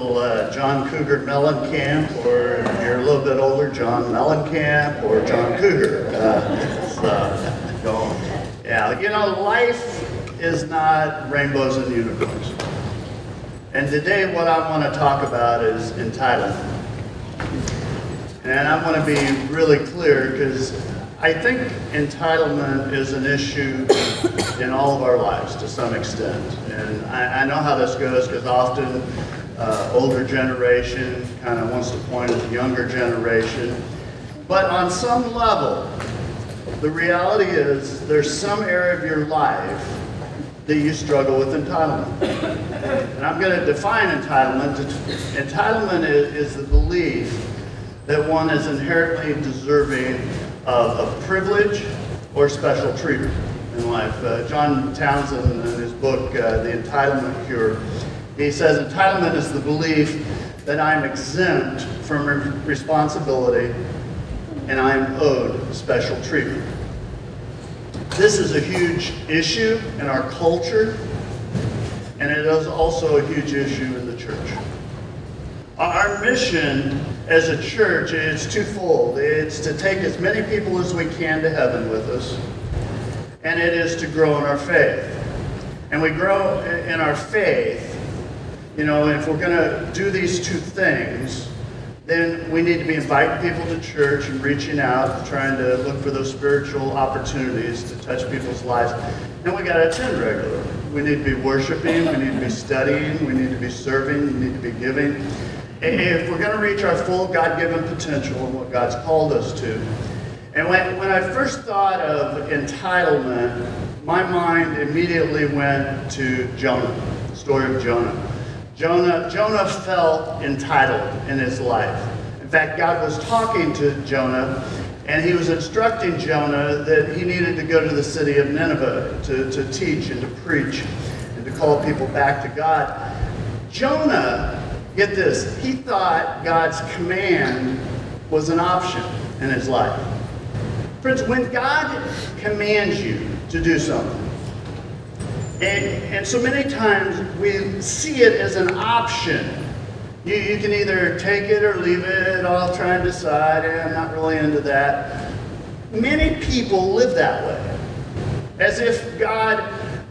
little uh, John Cougar Mellencamp, or if you're a little bit older, John Mellencamp, or John Cougar. Uh, so, yeah, you know, life is not rainbows and unicorns. And today, what I want to talk about is entitlement. And I want to be really clear because I think entitlement is an issue in all of our lives to some extent. And I, I know how this goes because often uh, older generation kind of wants to point at the younger generation. But on some level, the reality is there's some area of your life that you struggle with entitlement. And I'm going to define entitlement. Entitlement is, is the belief that one is inherently deserving of, of privilege or special treatment in life. Uh, John Townsend, in his book, uh, The Entitlement Cure, he says entitlement is the belief that I'm exempt from re- responsibility and I'm owed special treatment. This is a huge issue in our culture, and it is also a huge issue in the church. Our mission as a church is twofold. It's to take as many people as we can to heaven with us, and it is to grow in our faith. And we grow in our faith, you know, if we're going to do these two things, then we need to be inviting people to church and reaching out, trying to look for those spiritual opportunities to touch people's lives. And we got to attend regularly. We need to be worshiping, we need to be studying, we need to be serving, we need to be giving. If we're going to reach our full God given potential and what God's called us to. And when, when I first thought of entitlement, my mind immediately went to Jonah, the story of Jonah. Jonah, Jonah felt entitled in his life. In fact, God was talking to Jonah, and he was instructing Jonah that he needed to go to the city of Nineveh to, to teach and to preach and to call people back to God. Jonah, get this, he thought God's command was an option in his life. Friends, when God commands you to do something, and, and so many times we see it as an option. You, you can either take it or leave it. I'll try and decide. Eh, I'm not really into that. Many people live that way, as if God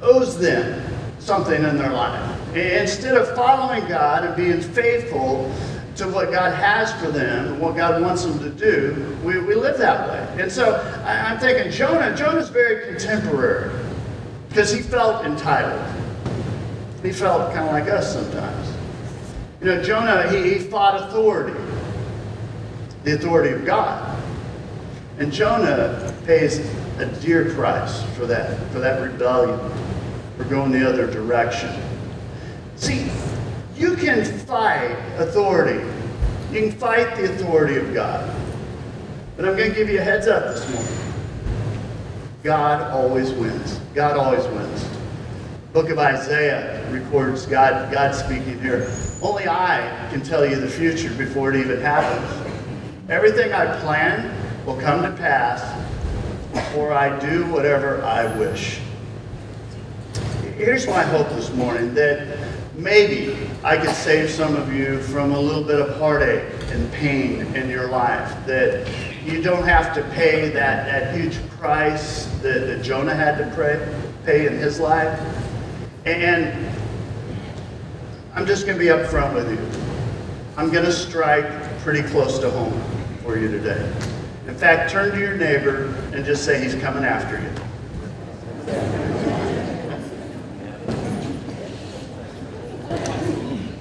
owes them something in their life. Instead of following God and being faithful to what God has for them, what God wants them to do, we, we live that way. And so I, I'm thinking Jonah, Jonah's very contemporary because he felt entitled. He felt kind of like us sometimes. You know, Jonah, he, he fought authority, the authority of God. And Jonah pays a dear price for that, for that rebellion, for going the other direction. See, you can fight authority. You can fight the authority of God. But I'm going to give you a heads up this morning. God always wins. God always wins. Book of Isaiah records God, God speaking here. Only I can tell you the future before it even happens. Everything I plan will come to pass before I do whatever I wish. Here's my hope this morning that maybe I could save some of you from a little bit of heartache and pain in your life. That you don't have to pay that, that huge price that, that Jonah had to pay, pay in his life. And I'm just going to be upfront with you. I'm going to strike pretty close to home for you today. In fact, turn to your neighbor and just say he's coming after you.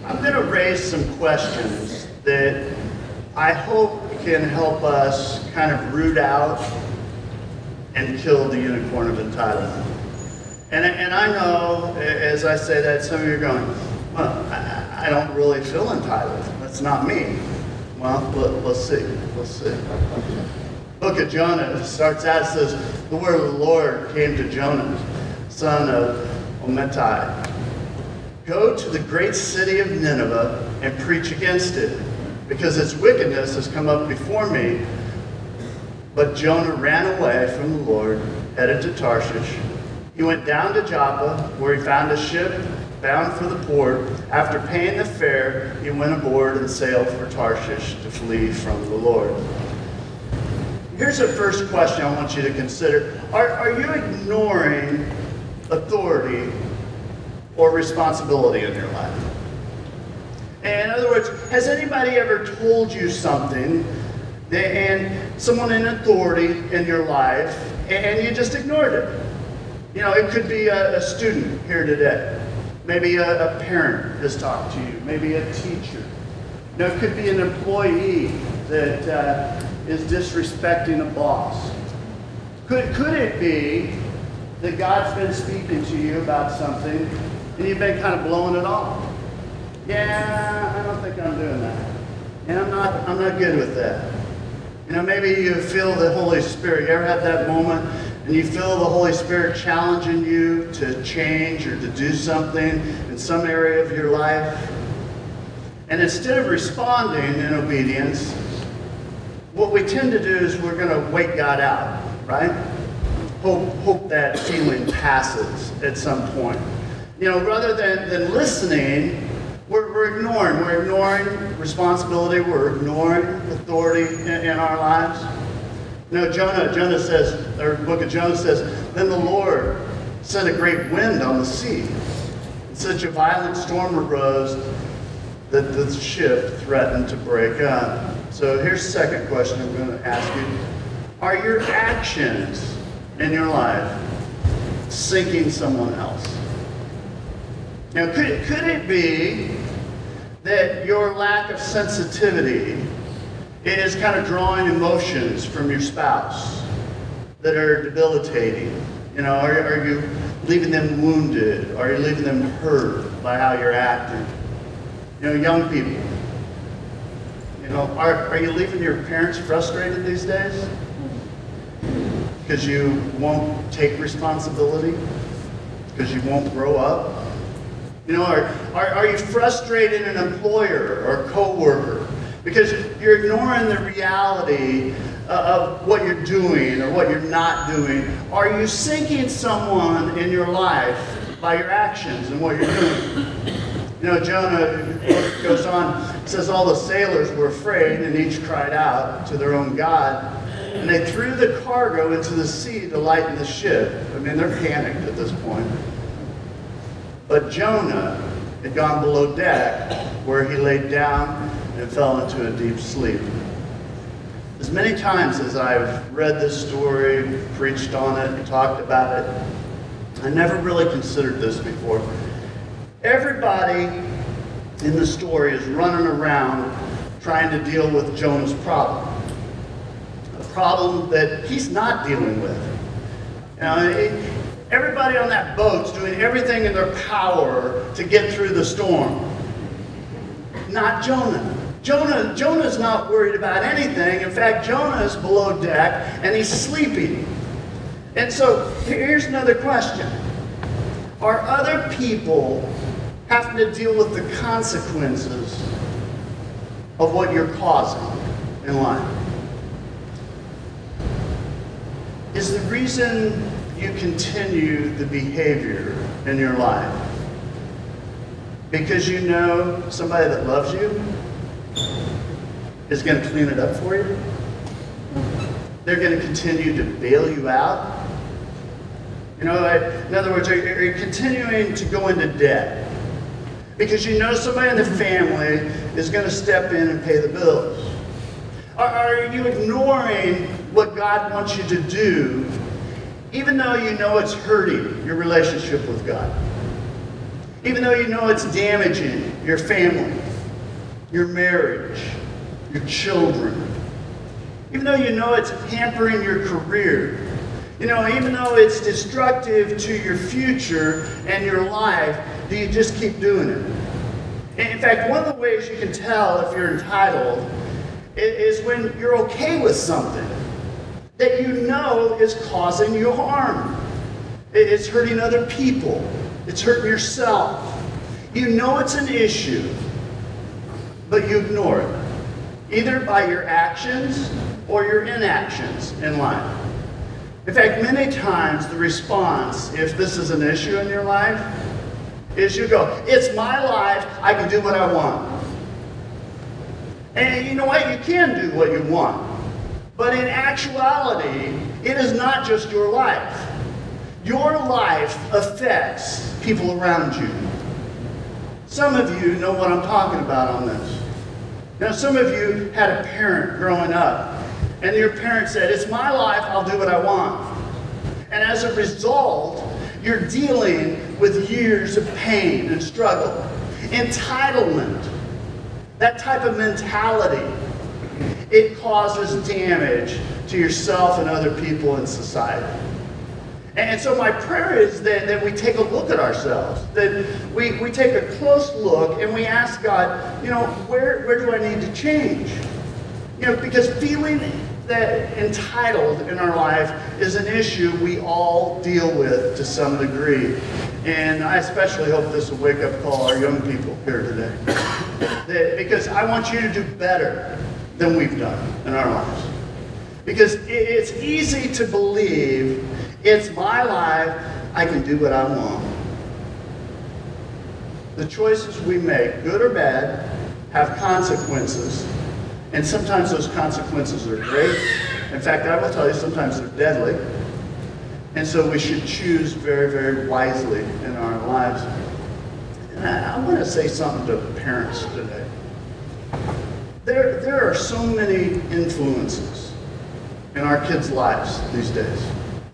I'm going to raise some questions that I hope can help us kind of root out and kill the unicorn of entitlement. And, and I know, as I say that, some of you are going, well, I, I don't really feel entitled. That's not me. Well, let, us see. Let's see. Book of Jonah starts out, it says, the word of the Lord came to Jonah, son of Amittai. Go to the great city of Nineveh and preach against it, because its wickedness has come up before me. But Jonah ran away from the Lord, headed to Tarshish. He went down to Joppa, where he found a ship bound for the port. After paying the fare, he went aboard and sailed for Tarshish to flee from the Lord. Here's a first question I want you to consider Are, are you ignoring authority or responsibility in your life? In other words, has anybody ever told you something and someone in authority in your life and you just ignored it? You know, it could be a, a student here today. Maybe a, a, parent has talked to you. Maybe a teacher. You know, it could be an employee that uh, is disrespecting a boss. Could, could it be that God's been speaking to you about something and you've been kind of blowing it off? Yeah, I don't think I'm doing that. And I'm not, I'm not good with that. You know, maybe you feel the Holy Spirit. You ever had that moment and you feel the Holy Spirit challenging you to change or to do something in some area of your life? And instead of responding in obedience, what we tend to do is we're going to wait God out, right? Hope, hope that feeling passes at some point. You know, rather than, than listening, we're, we're ignoring. We're ignoring responsibility. We're ignoring authority in, in our lives. Know, Jonah, Jonah says, or the book of Jonah says, then the Lord sent a great wind on the sea. And Such a violent storm arose that the ship threatened to break up. So here's the second question I'm going to ask you. Are your actions in your life sinking someone else? Now, could, could it be that your lack of sensitivity is kind of drawing emotions from your spouse that are debilitating? You know, are, are you leaving them wounded? Are you leaving them hurt by how you're acting? You know, young people. You know, are, are you leaving your parents frustrated these days? Because you won't take responsibility? Because you won't grow up? You know, are, are, are you frustrated an employer or coworker because you're ignoring the reality uh, of what you're doing or what you're not doing? Are you sinking someone in your life by your actions and what you're doing? You know, Jonah goes on, says all the sailors were afraid and each cried out to their own God. And they threw the cargo into the sea to lighten the ship. I mean, they're panicked at this point. But Jonah had gone below deck, where he laid down and fell into a deep sleep. As many times as I've read this story, preached on it, talked about it, I never really considered this before. Everybody in the story is running around trying to deal with Jonah's problem. A problem that he's not dealing with. You know, Everybody on that boat's doing everything in their power to get through the storm. Not Jonah. Jonah Jonah's not worried about anything. In fact, Jonah is below deck and he's sleeping. And so here's another question. Are other people having to deal with the consequences of what you're causing in life? Is the reason you continue the behavior in your life? Because you know somebody that loves you is going to clean it up for you? They're going to continue to bail you out? You know, in other words, are you continuing to go into debt? Because you know somebody in the family is going to step in and pay the bills? Are you ignoring what God wants you to do even though you know it's hurting your relationship with God, even though you know it's damaging your family, your marriage, your children, even though you know it's hampering your career, you know, even though it's destructive to your future and your life, do you just keep doing it? In fact, one of the ways you can tell if you're entitled is when you're okay with something that you know is causing you harm. It's hurting other people, it's hurting yourself. You know it's an issue, but you ignore it, either by your actions or your inactions in life. In fact, many times the response, if this is an issue in your life, is you go, It's my life, I can do what I want. And you know what? You can do what you want. But in actuality, it is not just your life. Your life affects people around you. Some of you know what I'm talking about on this. Now, some of you had a parent growing up, and your parent said, It's my life, I'll do what I want. And as a result, you're dealing with years of pain and struggle, entitlement, that type of mentality. It causes damage to yourself and other people in society. And so my prayer is that, that we take a look at ourselves, that we, we take a close look and we ask God, you know, where, where do I need to change? You know, because feeling that entitled in our life is an issue we all deal with to some degree. And I especially hope this will wake up call our young people here today. That, because I want you to do better than we've done in our lives. Because it's easy to believe it's my life, I can do what I want. The choices we make, good or bad, have consequences. And sometimes those consequences are great. In fact, I will tell you, sometimes they're deadly. And so we should choose very, very wisely in our lives. And I, I want to say something to parents today. There, there are so many influences in our kids' lives these days.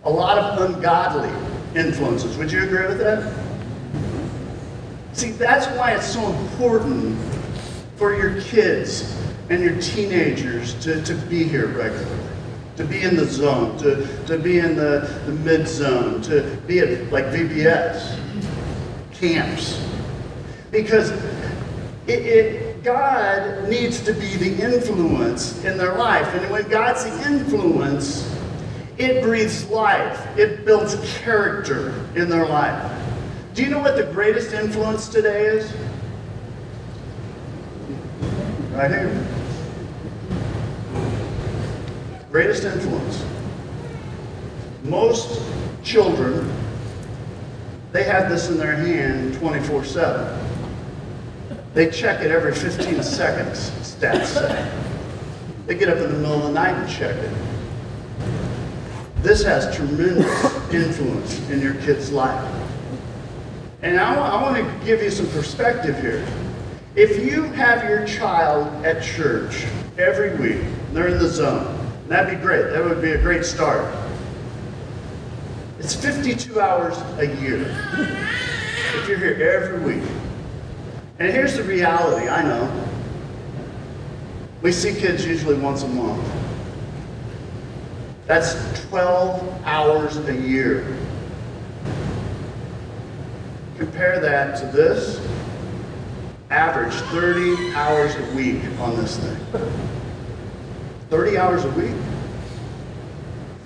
A lot of ungodly influences. Would you agree with that? See, that's why it's so important for your kids and your teenagers to, to be here regularly, to be in the zone, to, to be in the, the mid zone, to be at like VBS, camps. Because it, it, God needs to be the influence in their life. And when God's the influence, it breathes life, it builds character in their life. Do you know what the greatest influence today is? Right here. Greatest influence. Most children, they have this in their hand 24 7. They check it every 15 seconds, stats say. They get up in the middle of the night and check it. This has tremendous influence in your kid's life. And I, I want to give you some perspective here. If you have your child at church every week, they're in the zone, that'd be great. That would be a great start. It's 52 hours a year if you're here every week. And here's the reality I know. We see kids usually once a month. That's 12 hours a year. Compare that to this average 30 hours a week on this thing. 30 hours a week.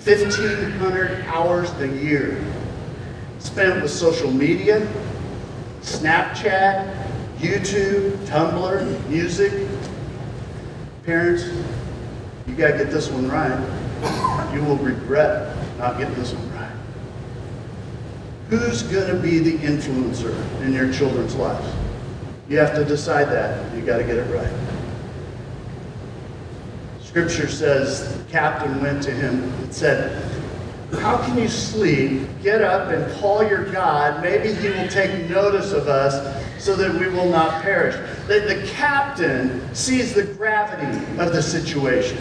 1,500 hours a year spent with social media, Snapchat, YouTube, Tumblr, music. Parents, you got to get this one right. You will regret not getting this one right. Who's going to be the influencer in your children's lives? You have to decide that. You got to get it right. Scripture says the captain went to him and said, How can you sleep? Get up and call your God. Maybe he will take notice of us so that we will not perish. That the captain sees the gravity of the situation.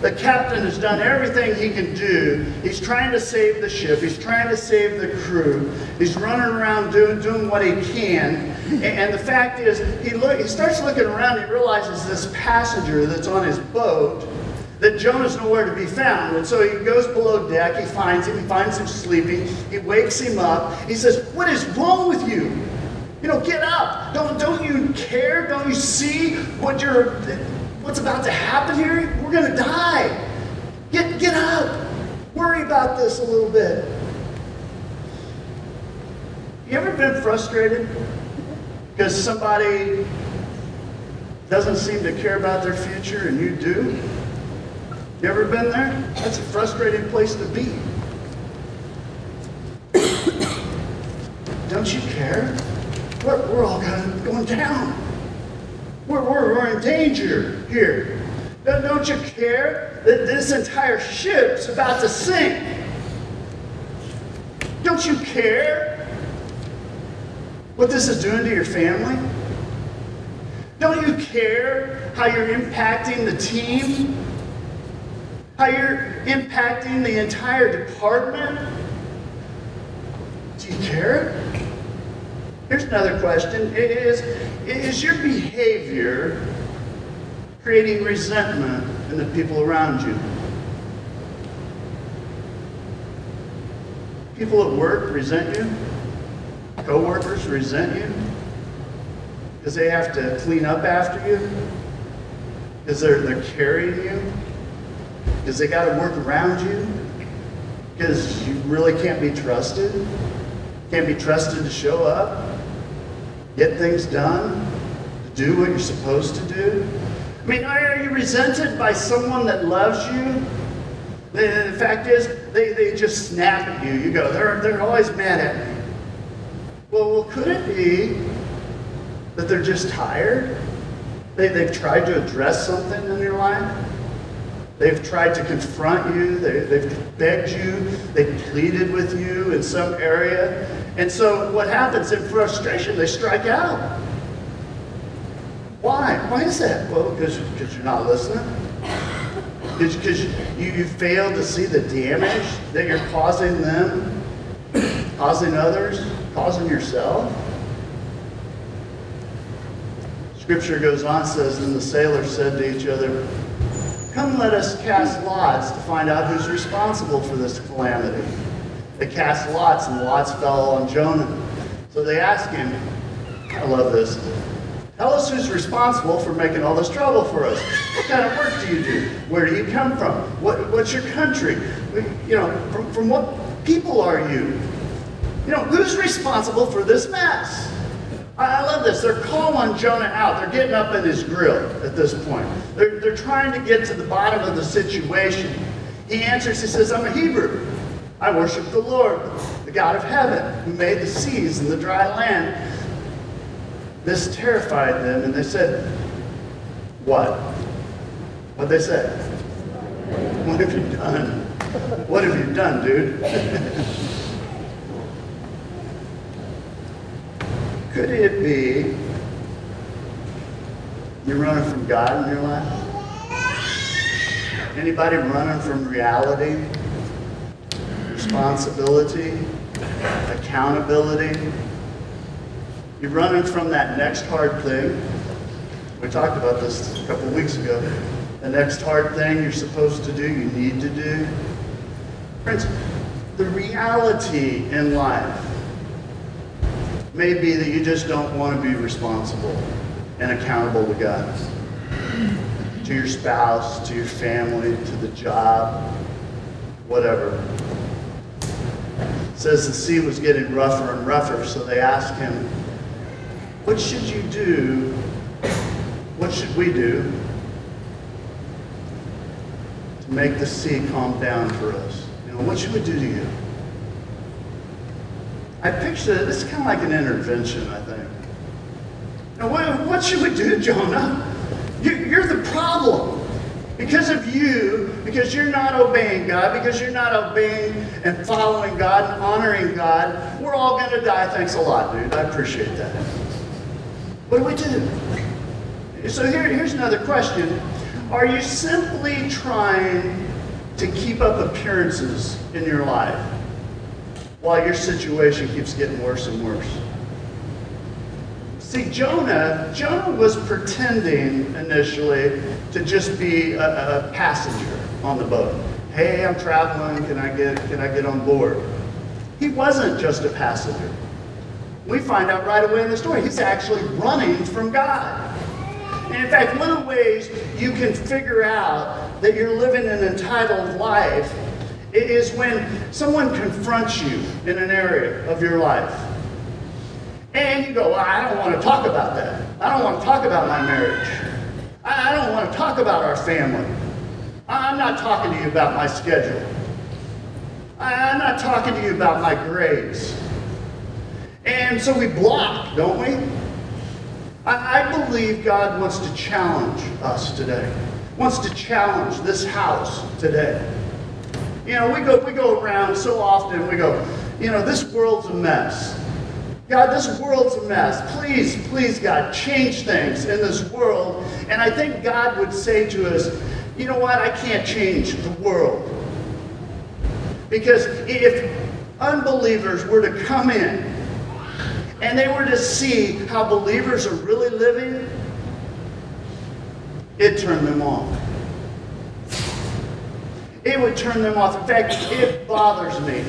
The captain has done everything he can do. He's trying to save the ship. He's trying to save the crew. He's running around doing, doing what he can. And, and the fact is, he, look, he starts looking around. He realizes this passenger that's on his boat that Jonah's nowhere to be found. And so he goes below deck. He finds him. He finds him sleeping. He wakes him up. He says, What is wrong with you? You know, get up. Don't, don't you care? Don't you see what you're, what's about to happen here? We're going to die. Get, get up. Worry about this a little bit. You ever been frustrated because somebody doesn't seem to care about their future and you do? You ever been there? That's a frustrating place to be. Don't you care? We're, we're all going, going down. We're, we're, we're in danger here. Don't you care that this entire ship's about to sink? Don't you care what this is doing to your family? Don't you care how you're impacting the team? How you're impacting the entire department? Do you care? Here's another question. Is, is your behavior creating resentment in the people around you? People at work resent you? Co-workers resent you? Because they have to clean up after you? Because they're, they're carrying you? Because they got to work around you? Because you really can't be trusted? Can't be trusted to show up? Get things done, do what you're supposed to do? I mean, are you resented by someone that loves you? The, fact is, they, they just snap at you. You go, they're, they're always mad at me. Well, well, could it be that they're just tired? They, they've tried to address something in your life? They've tried to confront you, they, they've begged you, they've pleaded with you in some area, and so what happens in frustration, they strike out. Why? Why is that? Well, because, you're not listening. Because you, you fail to see the damage that you're causing them, causing others, causing yourself. Scripture goes on, says, Then the sailors said to each other, Come let us cast lots to find out who's responsible for this calamity. They cast lots, and the lots fell on Jonah. So they asked him, I love this. Tell us who's responsible for making all this trouble for us. What kind of work do you do? Where do you come from? What, what's your country? You know, from, from what people are you? You know, who's responsible for this mess? I, I love this. They're calling Jonah out. They're getting up in his grill at this point. They're, they're trying to get to the bottom of the situation. He answers, he says, I'm a Hebrew. I worship the Lord, the God of heaven, who made the seas and the dry land. This terrified them, and they said, What? What they said? What have you done? What have you done, dude? Could it be you're running from God in your life? Anybody running from reality? Responsibility, accountability. You're running from that next hard thing. We talked about this a couple weeks ago. The next hard thing you're supposed to do, you need to do. Friends, the reality in life may be that you just don't want to be responsible and accountable to God, to your spouse, to your family, to the job, whatever says the sea was getting rougher and rougher, so they asked him, What should you do? What should we do to make the sea calm down for us? You know, what should we do to you? I picture it, it's kind of like an intervention, I think. What, what should we do, Jonah? You, you're the problem. Because of you, because you're not obeying God, because you're not obeying and following God and honoring God, we're all going to die. Thanks a lot, dude. I appreciate that. What do we do? So here, here's another question. Are you simply trying to keep up appearances in your life while your situation keeps getting worse and worse? See, Jonah, Jonah was pretending initially to just be a, a, passenger on the boat. Hey, I'm traveling. Can I get can I get on board? He wasn't just a passenger. We find out right away in the story he's actually running from God. And in fact, one of the ways you can figure out that you're living an entitled life is when someone confronts you in an area of your life and you go, well, I don't want to talk about that. I don't want to talk about my marriage. I don't want to talk about our family. I'm not talking to you about my schedule. I'm not talking to you about my grades. And so we block, don't we? I, I believe God wants to challenge us today, wants to challenge this house today. You know, we go, we go around so often, we go, you know, this world's a mess. God, this world's a mess. Please, please, God, change things in this world. And I think God would say to us, you know what? I can't change the world. Because if unbelievers were to come in and they were to see how believers are really living, it turned them off. It would turn them off. In fact, it bothers me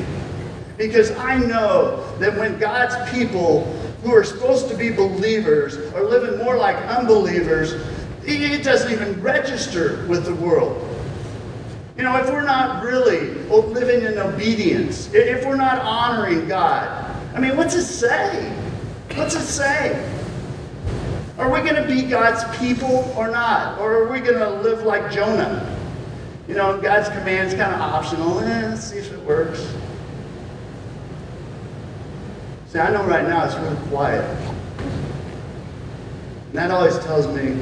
because I know that when God's people who are supposed to be believers are living more like unbelievers, it doesn't even register with the world. You know, if we're not really living in obedience, if we're not honoring God, I mean, what's it say? What's it say? Are we going to be God's people or not? Or are we going to live like Jonah? You know, God's command is kind of optional. Eh, let's see if it works. See, I know right now it's really quiet. And that always tells me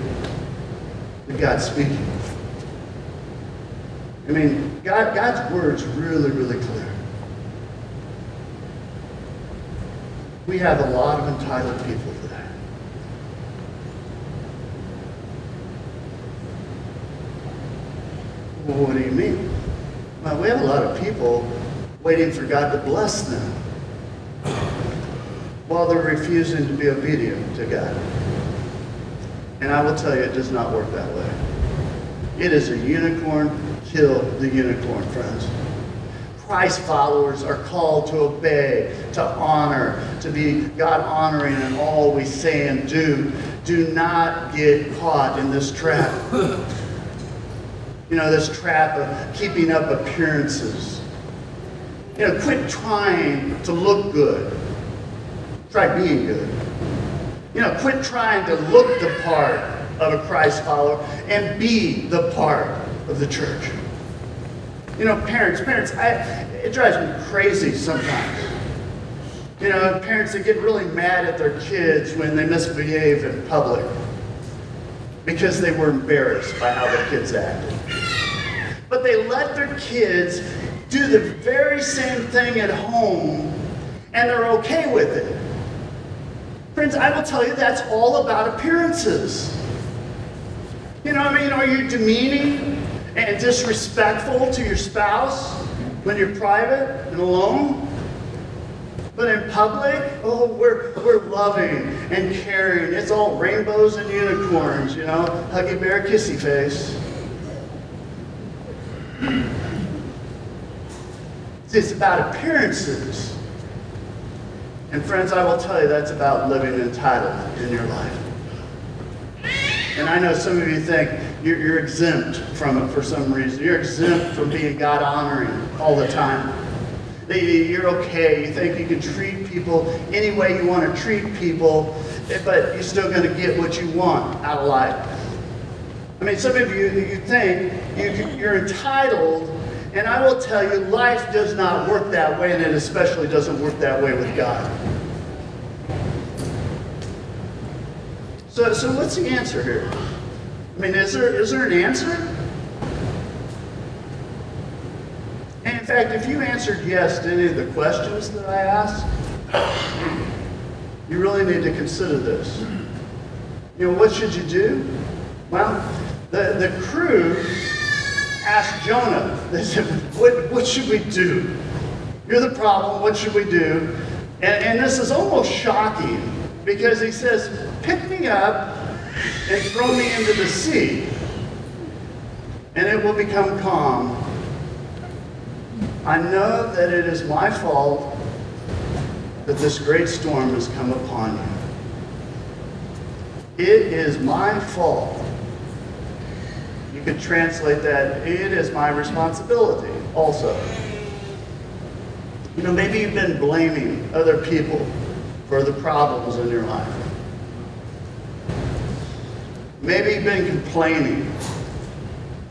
that God's speaking. I mean, God, God's word's really, really clear. We have a lot of entitled people today. Well, what do you mean? Well, we have a lot of people waiting for God to bless them while they're refusing to be obedient to God. And I will tell you, it does not work that way. It is a unicorn, kill the unicorn, friends. Christ followers are called to obey, to honor, to be God honoring in all we say and do. Do not get caught in this trap. You know, this trap of keeping up appearances. You know, quit trying to look good. Try being good. You know, quit trying to look the part of a Christ follower and be the part of the church. You know, parents, parents, I, it drives me crazy sometimes. You know, parents that get really mad at their kids when they misbehave in public because they were embarrassed by how their kids acted. But they let their kids do the very same thing at home and they're okay with it. Friends, I will tell you that's all about appearances. You know, I mean, are you demeaning and disrespectful to your spouse when you're private and alone. But in public, oh, we're, we're loving and caring. It's all rainbows and unicorns, you know, huggy bear, kissy face. It's about appearances. And friends, I will tell you that's about living entitled in your life. And I know some of you think you're, you're exempt from it for some reason. You're exempt from being God honoring all the time. That you're okay. You think you can treat people any way you want to treat people, but you're still going to get what you want out of life. I mean, some of you, you think you, you're entitled, and I will tell you, life does not work that way, and it especially doesn't work that way with God. So, so what's the answer here? I mean, is there, is there an answer? And in fact, if you answered yes to any of the questions that I asked, you really need to consider this. You know, what should you do? Well, the, the crew asked Jonah, they said, what, what should we do? You're the problem, what should we do? And, and this is almost shocking because he says, pick me up and throw me into the sea, and it will become calm. I know that it is my fault that this great storm has come upon you. It is my fault. You could translate that, it is my responsibility also. You know, maybe you've been blaming other people for the problems in your life. Maybe you've been complaining.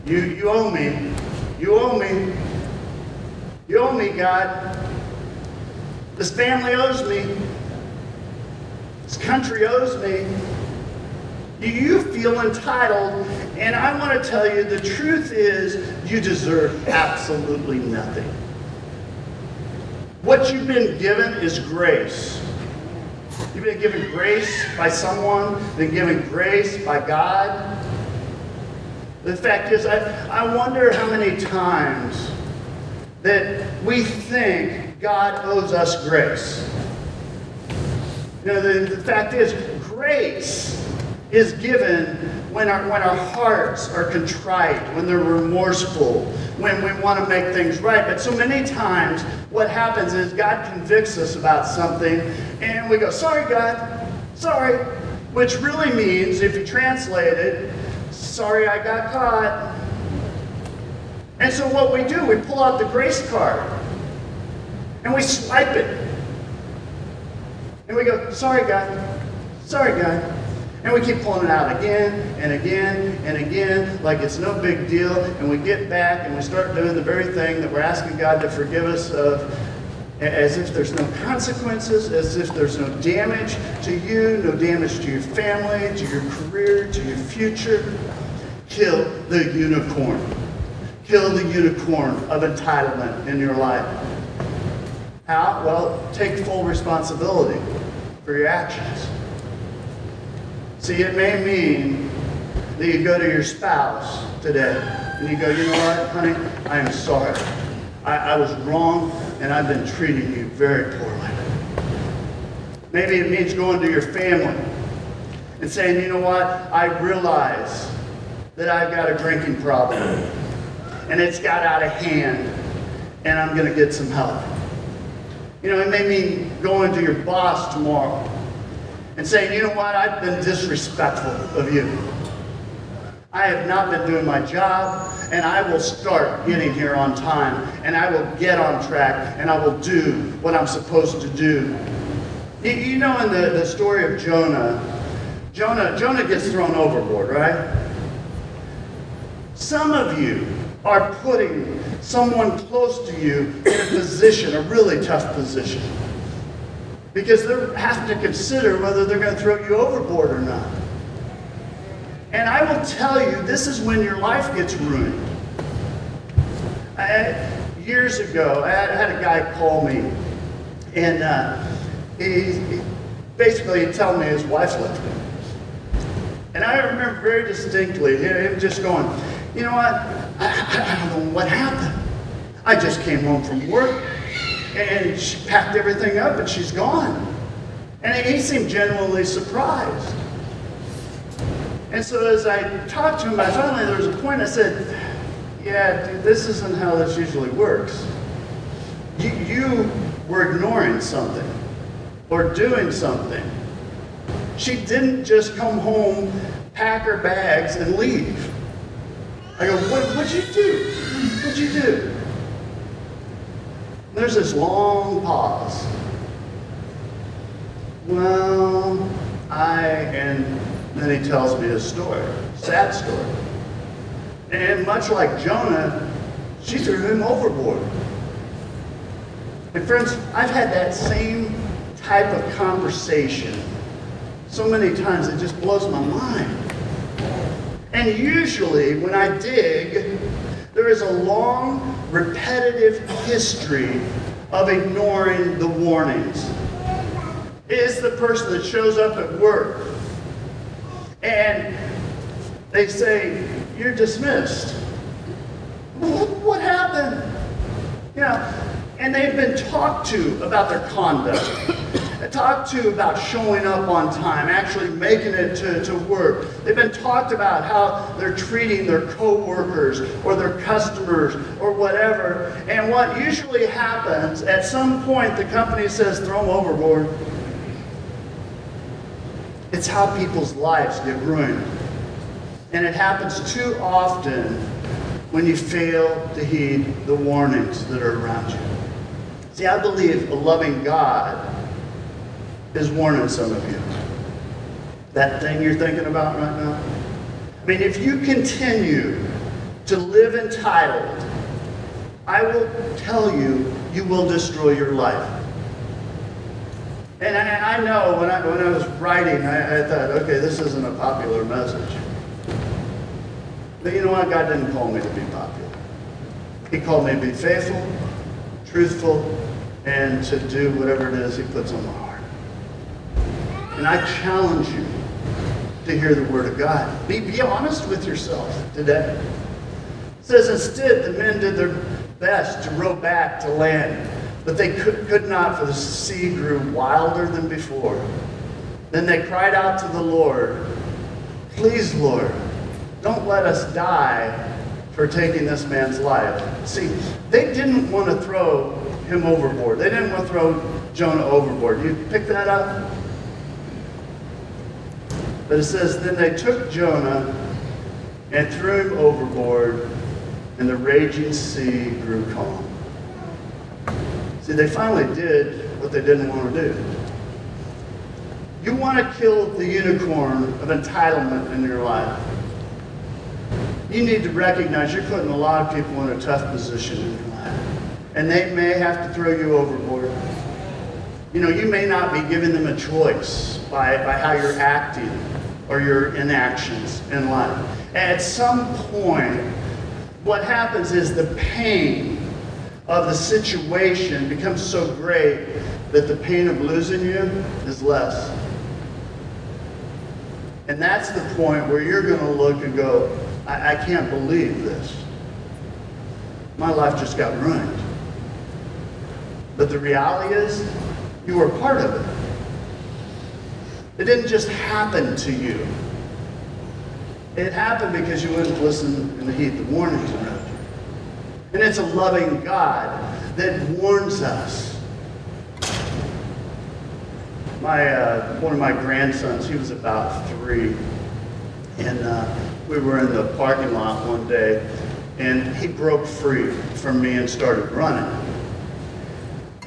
You, you owe me. You owe me. You owe me, God. This family owes me. This country owes me. Do you feel entitled, and I want to tell you the truth is you deserve absolutely nothing. What you've been given is grace. You've been given grace by someone, been given grace by God. The fact is, I, I wonder how many times that we think God owes us grace. You know, the, the fact is, grace is given when our, when our hearts are contrite, when they're remorseful, when we want to make things right. But so many times, what happens is God convicts us about something, and we go, Sorry, God, sorry. Which really means, if you translate it, Sorry I got caught. And so what we do, we pull out the grace card and we swipe it. And we go, Sorry, God. Sorry, God. And we keep pulling it out again and again and again like it's no big deal. And we get back and we start doing the very thing that we're asking God to forgive us of as if there's no consequences, as if there's no damage to you, no damage to your family, to your career, to your future. Kill the unicorn. Kill the unicorn of entitlement in your life. How? Well, take full responsibility for your actions. See, it may mean that you go to your spouse today and you go, you know what, honey, I am sorry. I, I was wrong and I've been treating you very poorly. Maybe it means going to your family and saying, you know what, I realize that I've got a drinking problem and it's got out of hand and I'm going to get some help. You know, it may mean going to your boss tomorrow and saying, you know what, I've been disrespectful of you. I have not been doing my job, and I will start getting here on time, and I will get on track, and I will do what I'm supposed to do. You know, in the, the story of Jonah, Jonah, Jonah gets thrown overboard, right? Some of you are putting someone close to you in a position, a really tough position because they're having to consider whether they're going to throw you overboard or not. And I will tell you, this is when your life gets ruined. I, years ago, I had, a guy call me, and uh, he, he basically told me his wife left him. And I remember very distinctly him just going, you know what? I, I don't know what happened. I just came home from work and she packed everything up and she's gone. And he seemed genuinely surprised. And so as I talked to him, I finally, there was a point I said, yeah, dude, this isn't how this usually works. You, you were ignoring something or doing something. She didn't just come home, pack her bags, and leave. I go, what, what'd you do? What'd you do? There's this long pause. Well, I, and then he tells me his story, sad story. And much like Jonah, she threw him overboard. And friends, I've had that same type of conversation so many times it just blows my mind. And usually when I dig, there is a long, repetitive history of ignoring the warnings. Is the person that shows up at work and they say, You're dismissed. What happened? You know, and they've been talked to about their conduct talked to about showing up on time, actually making it to, to work. They've been talked about how they're treating their coworkers or their customers or whatever. And what usually happens, at some point, the company says, throw them overboard. It's how people's lives get ruined. And it happens too often when you fail to heed the warnings that are around you. See, I believe a loving God is warning some of you. That thing you're thinking about right now? I mean, if you continue to live entitled, I will tell you, you will destroy your life. And I, I know when I, when I was writing, I, I thought, okay, this isn't a popular message. But you know what? God didn't call me to be popular. He called me to be faithful, truthful, and to do whatever it is He puts on my heart. And I challenge you to hear the Word of God. Be, be honest with yourself today. It says, instead, the men did their best to row back to land but they could, could not, for the sea grew wilder than before. Then they cried out to the Lord, Please, Lord, don't let us die for taking this man's life. See, they didn't want to throw him overboard. They didn't want to throw Jonah overboard. You pick that up? But it says, Then they took Jonah and threw him overboard, and the raging sea grew calm. See, they finally did what they didn't want to do. You want to kill the unicorn of entitlement in your life. You need to recognize you're putting a lot of people in a tough position. And they may have to throw you overboard. You know, you may not be giving them a choice by, by how you're acting or your inactions in life. At some point, what happens is the pain of the situation becomes so great that the pain of losing you is less. And that's the point where you're going to look and go, I, I can't believe this. My life just got ruined. But the reality is, you were part of it. It didn't just happen to you. It happened because you wouldn't listen and heed the warnings around you. and it's a loving God that warns us. My, uh, one of my grandsons, he was about three, and uh, we were in the parking lot one day, and he broke free from me and started running.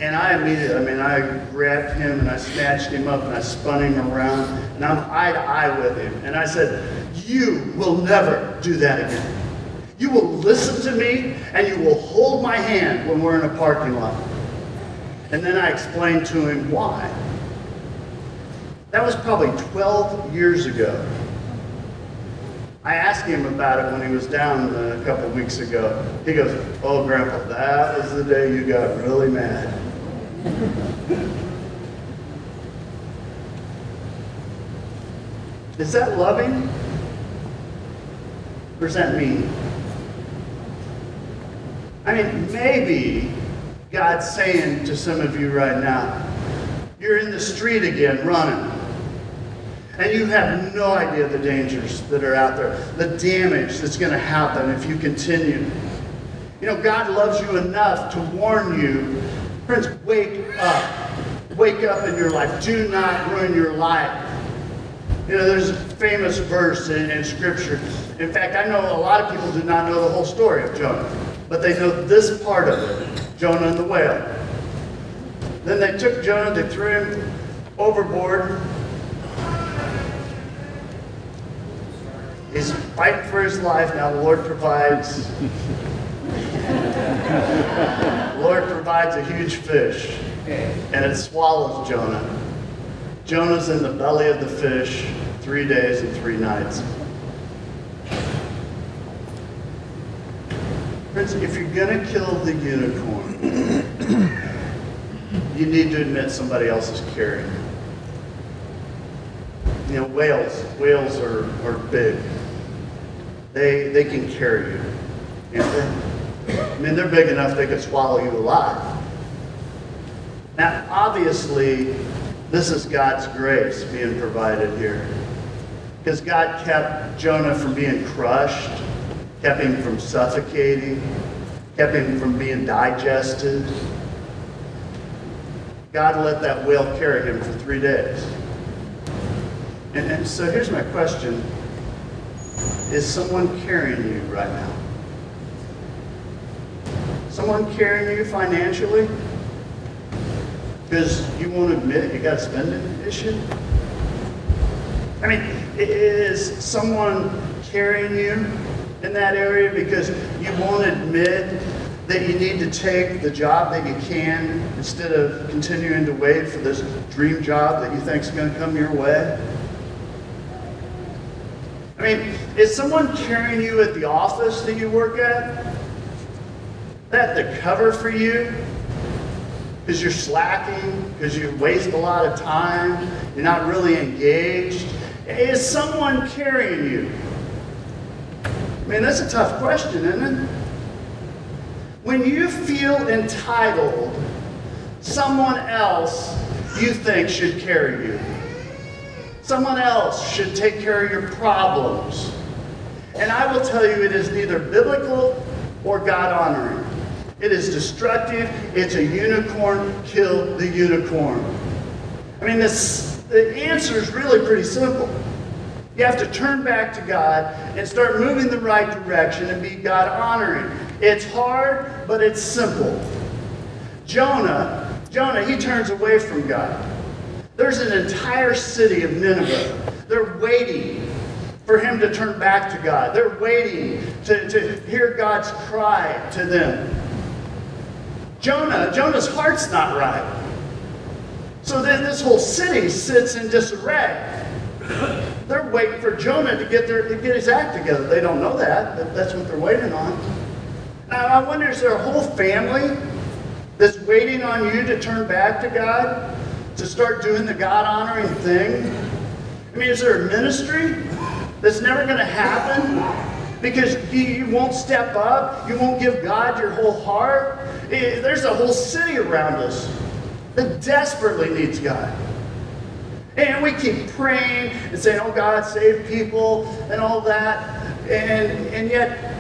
And I immediately, I mean, I grabbed him and I snatched him up and I spun him around, and I'm eye to eye with him. And I said, You will never do that again. You will listen to me and you will hold my hand when we're in a parking lot. And then I explained to him why. That was probably 12 years ago. I asked him about it when he was down a couple weeks ago. He goes, Oh, Grandpa, that was the day you got really mad. Is that loving? Or is that mean? I mean, maybe God's saying to some of you right now, you're in the street again running. And you have no idea the dangers that are out there, the damage that's going to happen if you continue. You know, God loves you enough to warn you. Friends, wake up. Wake up in your life. Do not ruin your life. You know, there's a famous verse in, in Scripture. In fact, I know a lot of people do not know the whole story of Jonah but they know this part of it Jonah and the whale. Then they took Jonah, they threw him overboard. He's fighting for his life. Now the Lord provides. the Lord provides a huge fish, and it swallows Jonah. Jonah's in the belly of the fish three days and three nights. Friends, if you're going to kill the unicorn, you need to admit somebody else is carrying it. You know, whales, whales are, are big. They, they can carry you. you know, mean, they're big enough they could swallow you alive. Now, obviously, this is God's grace being provided here. Because God kept Jonah from being crushed kept him from suffocating, kept him from being digested. God let that whale carry him for three days. And, and so here's my question Is someone carrying you right now? Someone carrying you financially? Because you won't admit you got a spending issue? I mean, is someone carrying you in that area because you won't admit that you need to take the job that you can instead of continuing to wait for this dream job that you think is going to come your way? I mean, is someone carrying you at the office that you work at? That the cover for you? Because you're slacking, because you waste a lot of time, you're not really engaged? Is someone carrying you? I mean, that's a tough question, isn't it? When you feel entitled, someone else you think should carry you. Someone else should take care of your problems. And I will tell you, it is neither biblical or God honoring. It is destructive. It's a unicorn. Kill the unicorn. I mean, this, the answer is really pretty simple. You have to turn back to God and start moving the right direction and be God honoring. It's hard, but it's simple. Jonah, Jonah, he turns away from God. There's an entire city of Nineveh. They're waiting for him to turn back to God. They're waiting to, to hear God's cry to them. Jonah, Jonah's heart's not right. So then this whole city sits in disarray. They're waiting for Jonah to get their to get his act together. They don't know that, but that's what they're waiting on. Now I wonder, is there a whole family that's waiting on you to turn back to God, to start doing the God honoring thing? I mean, is there a ministry that's never going to happen? Because you won't step up, you won't give God your whole heart. There's a whole city around us that desperately needs God. And we keep praying and saying, oh God, save people and all that. And, and yet,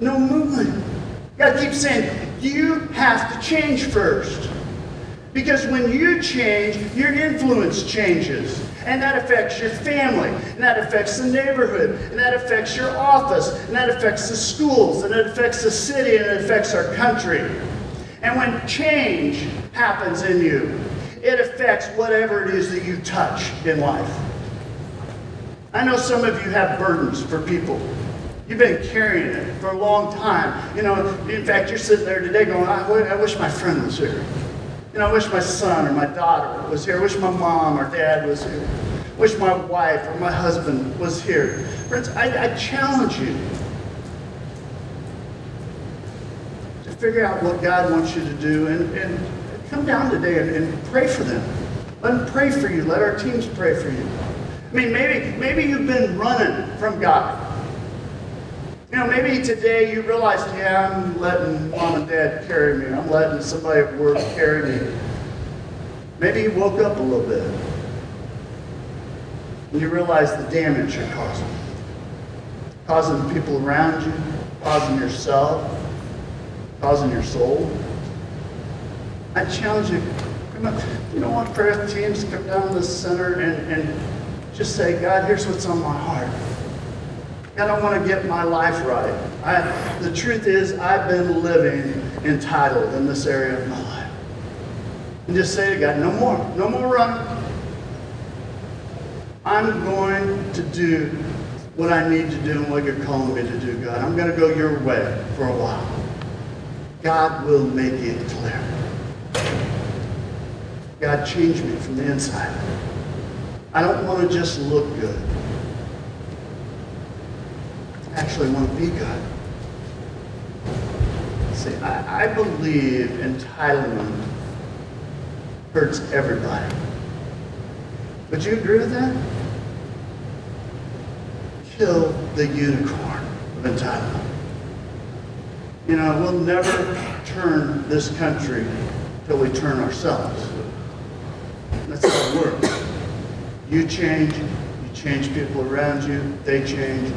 no movement. God keeps saying, you have to change first. Because when you change, your influence changes. And that affects your family, and that affects the neighborhood, and that affects your office, and that affects the schools, and it affects the city, and it affects our country. And when change happens in you, it affects whatever it is that you touch in life. I know some of you have burdens for people. You've been carrying it for a long time. You know, in fact, you're sitting there today going, I, wish my friend was here. You know, I wish my son or my daughter was here. I wish my mom or dad was here. I wish my wife or my husband was here. Friends, I, I challenge you to figure out what God wants you to do and, and come down today and, and pray for them. Let them pray for you. Let our teams pray for you. I mean, maybe, maybe you've been running from God. You know, maybe today you realized, yeah, I'm letting mom and dad carry me. I'm letting somebody at work carry me. Maybe you woke up a little bit. And you realize the damage you're causing. Causing the people around you, causing yourself, causing your soul. I challenge you, come on, you know what, prayer teams, come down to the center and, and just say, God, here's what's on my heart. God, I want to get my life right. I, the truth is, I've been living entitled in this area of my life. And just say to God, no more, no more running. I'm going to do what I need to do and what you're calling me to do, God. I'm going to go your way for a while. God will make it clear. God, change me from the inside. I don't want to just look good. Actually want to be good. See, I, I believe entitlement hurts everybody. Would you agree with that? Kill the unicorn of entitlement. You know, we'll never turn this country till we turn ourselves. That's how it works. You change, you change people around you, they change,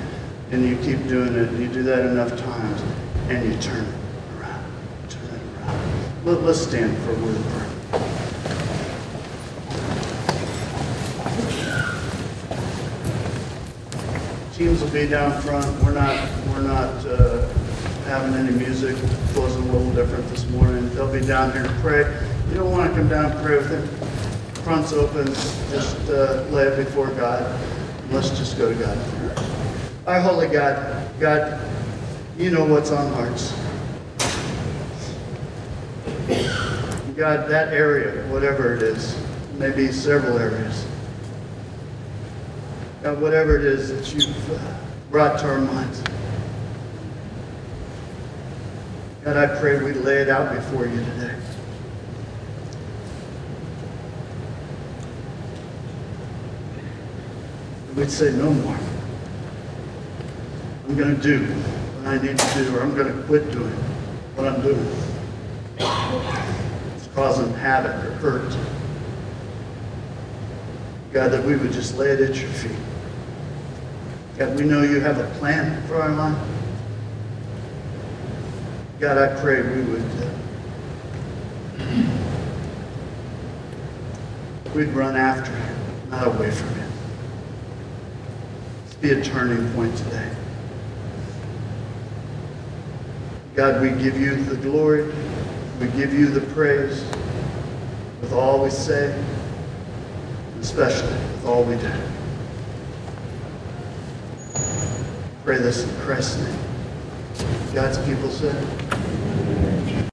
and you keep doing it. and You do that enough times, and you turn it around. Turn it around. Let, us stand for a word of prayer. Teams will be down front. We're not. We're not. Uh, having any music. It was a little different this morning. They'll be down here to pray. You don't want to come down and pray with them. Front's open. Just uh, lay it before God. Let's just go to God. Our holy God, God, you know what's on hearts. God, that area, whatever it is, maybe several areas. God, whatever it is that you've brought to our minds. God, I pray we lay it out before you today. We'd say no more. I'm going to do what I need to do, or I'm going to quit doing what I'm doing. It's causing havoc or hurt. God, that we would just lay it at your feet. God, we know you have a plan for our life. God, I pray we would uh, we'd run after you, not away from you. Let's be a turning point today. God, we give you the glory. We give you the praise with all we say, especially with all we do. Pray this in Christ's name. God's people said.